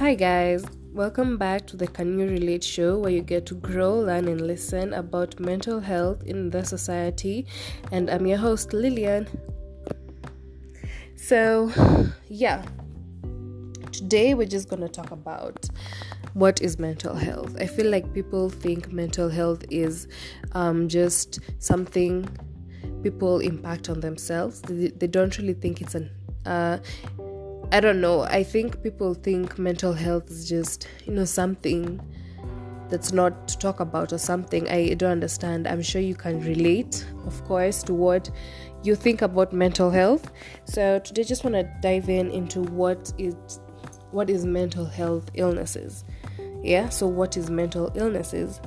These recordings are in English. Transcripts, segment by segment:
Hi, guys. Welcome back to the Can You Relate show where you get to grow, learn, and listen about mental health in the society. And I'm your host, Lillian. So, yeah, today we're just going to talk about what is mental health. I feel like people think mental health is um, just something people impact on themselves, they, don't really think it's an uh, I don't know. I think people think mental health is just, you know, something that's not to talk about or something. I don't understand. I'm sure you can relate, of course, to what you think about mental health. So today just want to dive in into what is what is mental health illnesses. Yeah, so what is mental illnesses?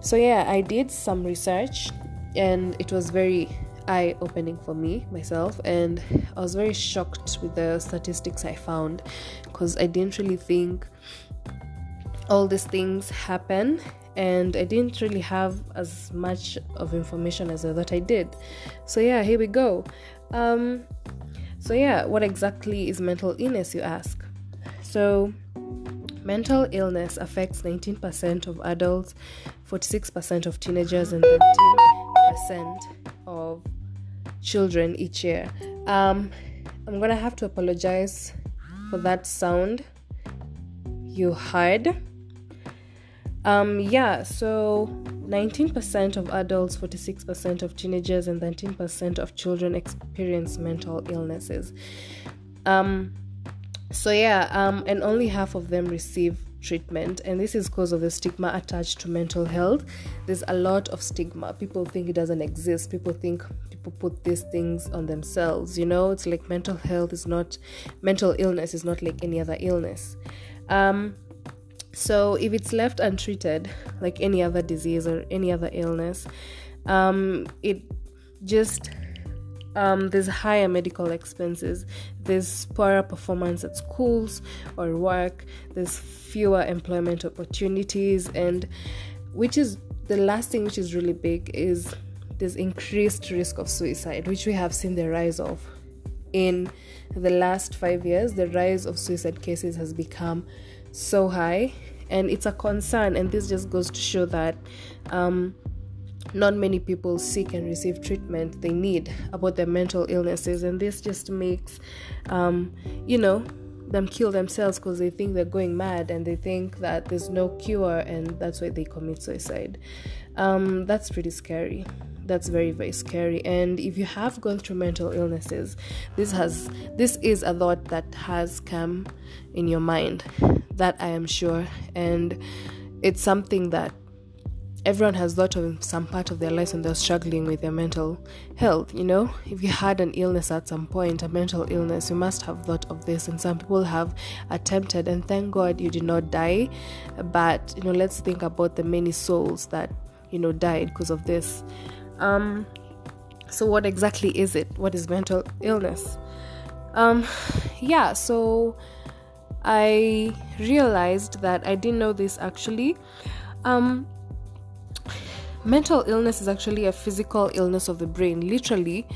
So yeah, I did some research and it was very eye opening for me myself and I was very shocked with the statistics I found because I didn't really think all these things happen and I didn't really have as much of information as I thought I did. So yeah, here we go. Um, so yeah, what exactly is mental illness you ask? So mental illness affects 19% of adults, 46% of teenagers and 13% of children each year. Um, I'm gonna have to apologize for that sound you heard. Um, yeah, so 19% of adults, 46% of teenagers, and 13% of children experience mental illnesses. Um, so yeah, um, and only half of them receive treatment and this is because of the stigma attached to mental health there's a lot of stigma people think it doesn't exist people think people put these things on themselves you know? It's like mental health is not mental illness is not like any other illness. Um so if it's left untreated like any other disease or any other illness um it just um, there's higher medical expenses, there's poorer performance at schools or work, there's fewer employment opportunities, and which is the last thing which is really big is there's increased risk of suicide, which we have seen the rise of. In the last five years, the rise of suicide cases has become so high, and it's a concern. And this just goes to show that um, not many people seek and receive treatment they need about their mental illnesses and this just makes um, you know them kill themselves because they think they're going mad and they think that there's no cure and that's why they commit suicide um, that's pretty scary that's very very scary and if you have gone through mental illnesses this has this is a thought that has come in your mind that i am sure and it's something that everyone has thought of some part of their lives when they're struggling with their mental health. You know, if you had an illness at some point, a mental illness, you must have thought of this. And some people have attempted, and thank God you did not die. But, you know, let's think about the many souls that, you know, died because of this. Um, so, what exactly is it? What is mental illness? Um, yeah, so I realized that I didn't know this actually. Um, mental illness is actually a physical illness of the brain. Literally,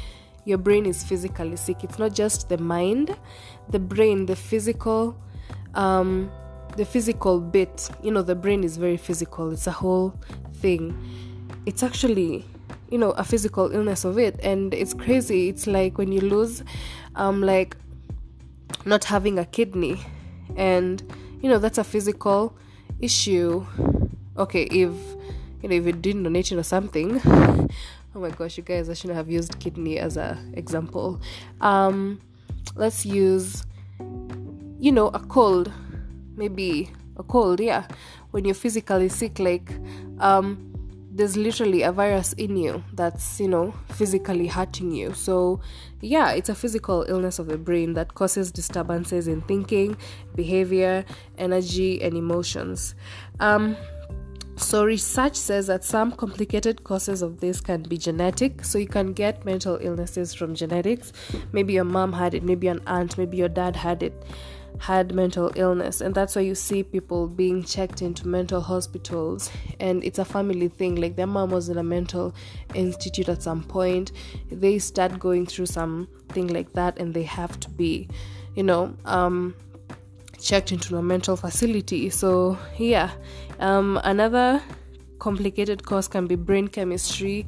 your brain is physically sick. It's not just the mind, the brain, the physical, um, the physical bit. You know, the brain is very physical. It's a whole thing. It's actually, you know, a physical illness of it, and it's crazy. It's like when you lose, um, like not having a kidney, and you know that's a physical issue. Okay, if you know if you didn't donate or something oh my gosh you guys i shouldn't have used kidney as a example. Um let's use you know a cold. Maybe a cold yeah. When you're physically sick like um there's literally a virus in you that's you know physically hurting you so yeah it's a physical illness of the brain that causes disturbances in thinking behavior energy and emotions um so, research says that some complicated causes of this can be genetic. So, you can get mental illnesses from genetics. Maybe your mom had it, maybe an aunt, maybe your dad had it, had mental illness. And that's why you see people being checked into mental hospitals. And it's a family thing. Like their mom was in a mental institute at some point. They start going through something like that and they have to be, you know, um, checked into a mental facility. So, yeah, um, another complicated cause can be brain chemistry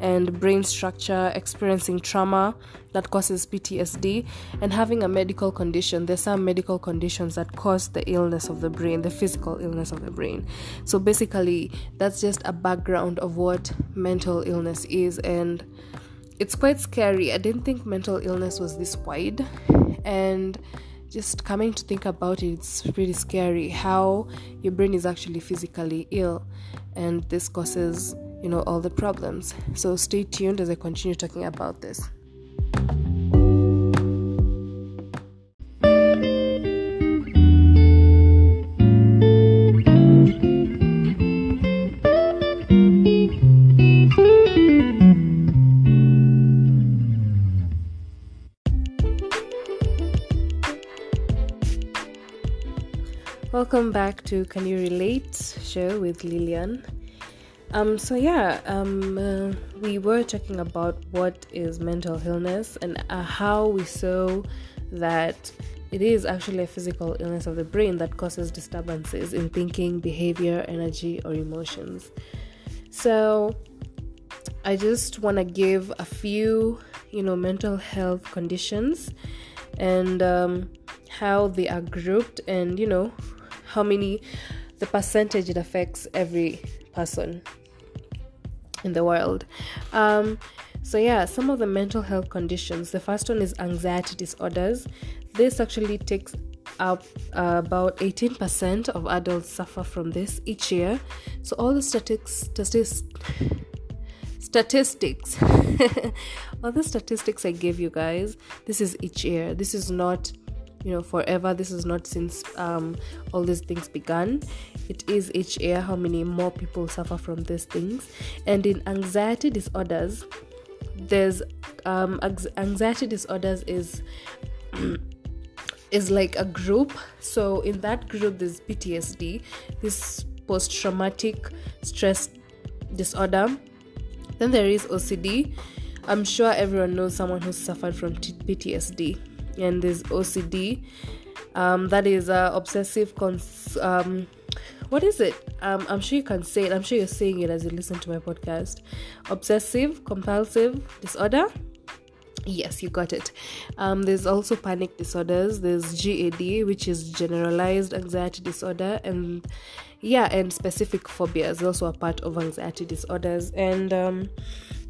and brain structure, experiencing trauma that causes PTSD, and having a medical condition. There's some medical conditions that cause the illness of the brain, the physical illness of the brain. So basically, that's just a background of what mental illness is, and it's quite scary. I didn't think mental illness was this wide, and just coming to think about it, it's pretty scary how your brain is actually physically ill, and this causes you know all the problems. So stay tuned as I continue talking about this. Welcome back to Can You Relate show with Lillian. Um, so yeah, um, uh, we were talking about what is mental illness and uh, how we saw that it is actually a physical illness of the brain that causes disturbances in thinking, behavior, energy, or emotions. So I just want to give a few, you know, mental health conditions and um, how they are grouped and you know how many the percentage it affects every person in the world. Um, so, yeah, some of the mental health conditions. The first one is anxiety disorders. This actually takes up uh, about 18% of adults suffer from this each year. So, all the statistics, statistics, statistics all the statistics I gave you guys, this is each year. This is not you know forever this is not since um, all these things began. It is each year how many more people suffer from these things. And in anxiety disorders there's um, anxiety disorders is is like a group. So in that group there's ptsd this post-traumatic stress disorder. Then there is ocd i'm sure everyone knows someone who's suffered from ptsd and there's OCD. Um, that is uh, obsessive cons. Um, what is it? Um, I'm sure you can say it. I'm sure you're saying it as you listen to my podcast. Obsessive compulsive disorder. Yes, you got it. Um, there's also panic disorders. There's GAD, which is generalized anxiety disorder, and yeah, and specific phobias also a part of anxiety disorders. And um,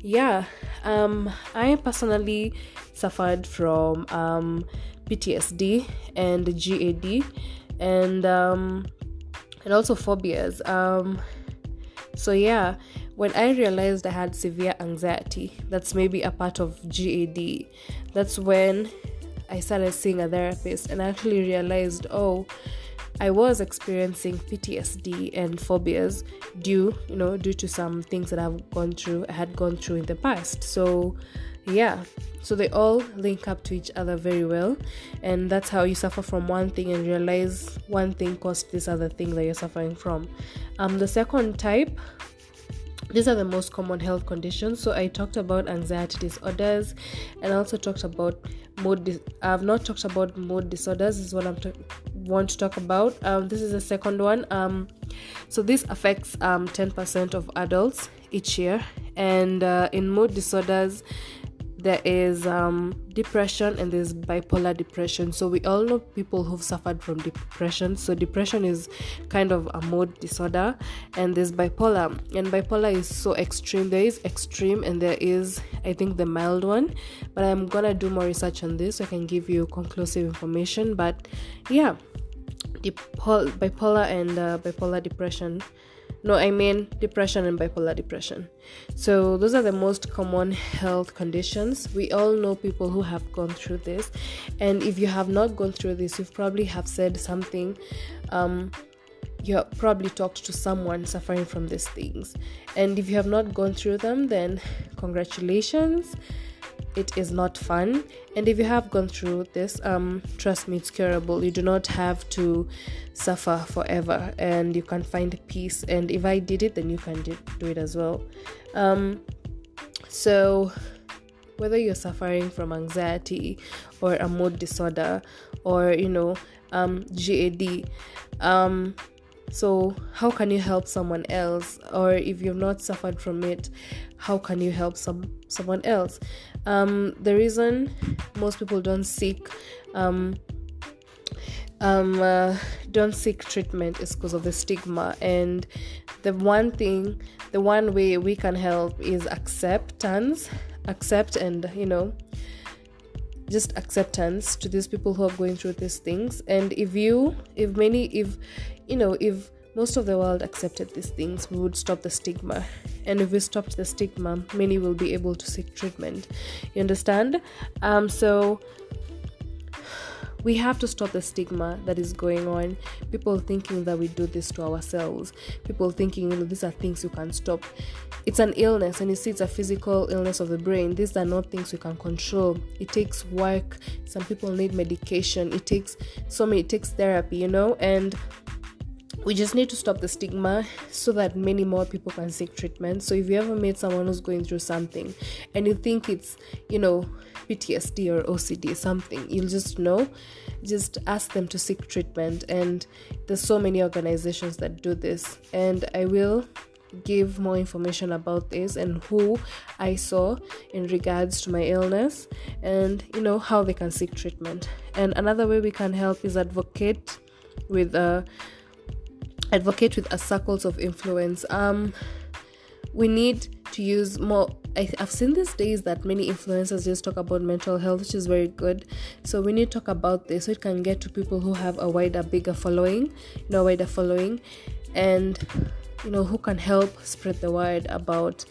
yeah, um, I personally suffered from um, PTSD and GAD, and um, and also phobias. Um, so yeah, when I realized I had severe anxiety, that's maybe a part of GAD. That's when I started seeing a therapist, and I actually realized, oh I was experiencing PTSD and phobias due, you know, due to some things that I've gone through, I had gone through in the past. So, yeah, so they all link up to each other very well, and that's how you suffer from one thing and realize one thing caused this other thing that you're suffering from. Um, the second type these are the most common health conditions. So i talked about anxiety disorders and I also talked about mood dis- i've not talked about mood disorders this is what i'm want to talk about. Um, this is the second one. Um, so this affects um, 10% of adults each year. And uh, in mood disorders there is um, depression and there's bipolar depression. So we all know people who've suffered from depression. So depression is kind of a mood disorder, and there's bipolar. And bipolar is so extreme. There is extreme, and there is, I think, the mild one. But I'm gonna do more research on this so I can give you conclusive information. But yeah, bipolar and uh, bipolar depression no, I mean depression and bipolar depression. So, those are the most common health conditions. We all know people who have gone through this, and if you have not gone through this, you probably have said something. Um, you probably talked to someone suffering from these things, and if you have not gone through them, then congratulations it is not fun. And if you have gone through this um trust me it's curable. You do not have to suffer forever and you can find peace. And if i did it then you can do it as well. Um so whether you're suffering from anxiety or a mood disorder or you know um, GAD. So, how can you help someone else? Or if you've not suffered from it, how can you help some someone else? Um, the reason most people don't seek um, um, uh, don't seek treatment is because of the stigma. And the one thing, the one way we can help is acceptance, accept and you know just acceptance to these people who are going through these things and if you if many if you know if most of the world accepted these things we would stop the stigma. And if we stopped the stigma many will be able to seek treatment. You understand? Um so we have to stop the stigma that is going on. People thinking that we do this to ourselves. People thinking you know these are things you can stop. It's an illness and you see it's a physical illness of the brain. These are not things you can control. It takes work. Some people need medication. It takes so many it takes therapy you know? And we just need to stop the stigma so that many more people can seek treatment. So if you ever meet someone who's going through something and you think it's you know ptsd or ocd something you'll just know. Just ask them to seek treatment. And there's so many organizations that do this. And i will give more information about this and who I saw in regards to my illness and you know how they can seek treatment. And another way we can help is advocate with uh advocate with a circles of influence. Um we need to use more I, have seen these days that many influencers just talk about mental health which is very good. So we need to talk about this so it can get to people who have a wider bigger following you know wider following. And you know who can help spread the word about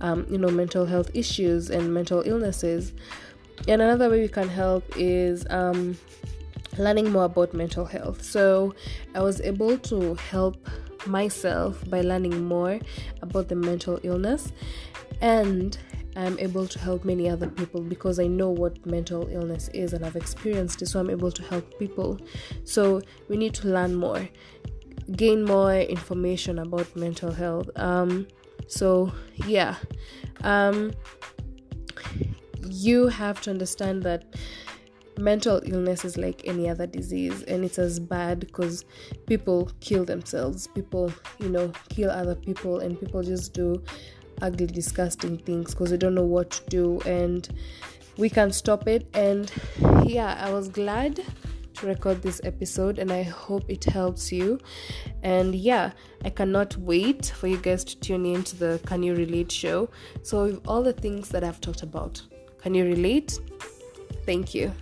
um, you know mental health issues and mental illnesses. And another way we can help is um, learning more about mental health so i was able to help myself by learning more about the mental illness and I'm able to help many other people because I know what mental illness is and I've experienced it, so I'm able to help people. So we need to learn more gain more information about mental health. Um, so yeah, um, you have to understand that mental illness is like any other disease and it's as bad because people kill themselves people you know kill other people and people just do ugly disgusting things because they don't know what to do and we can stop it and yeah i was glad to record this episode and I hope it helps you. And yeah, I cannot wait for you guys to tune in to the Can You Relate show. So, all the things that I've talked about, can you relate? Thank you.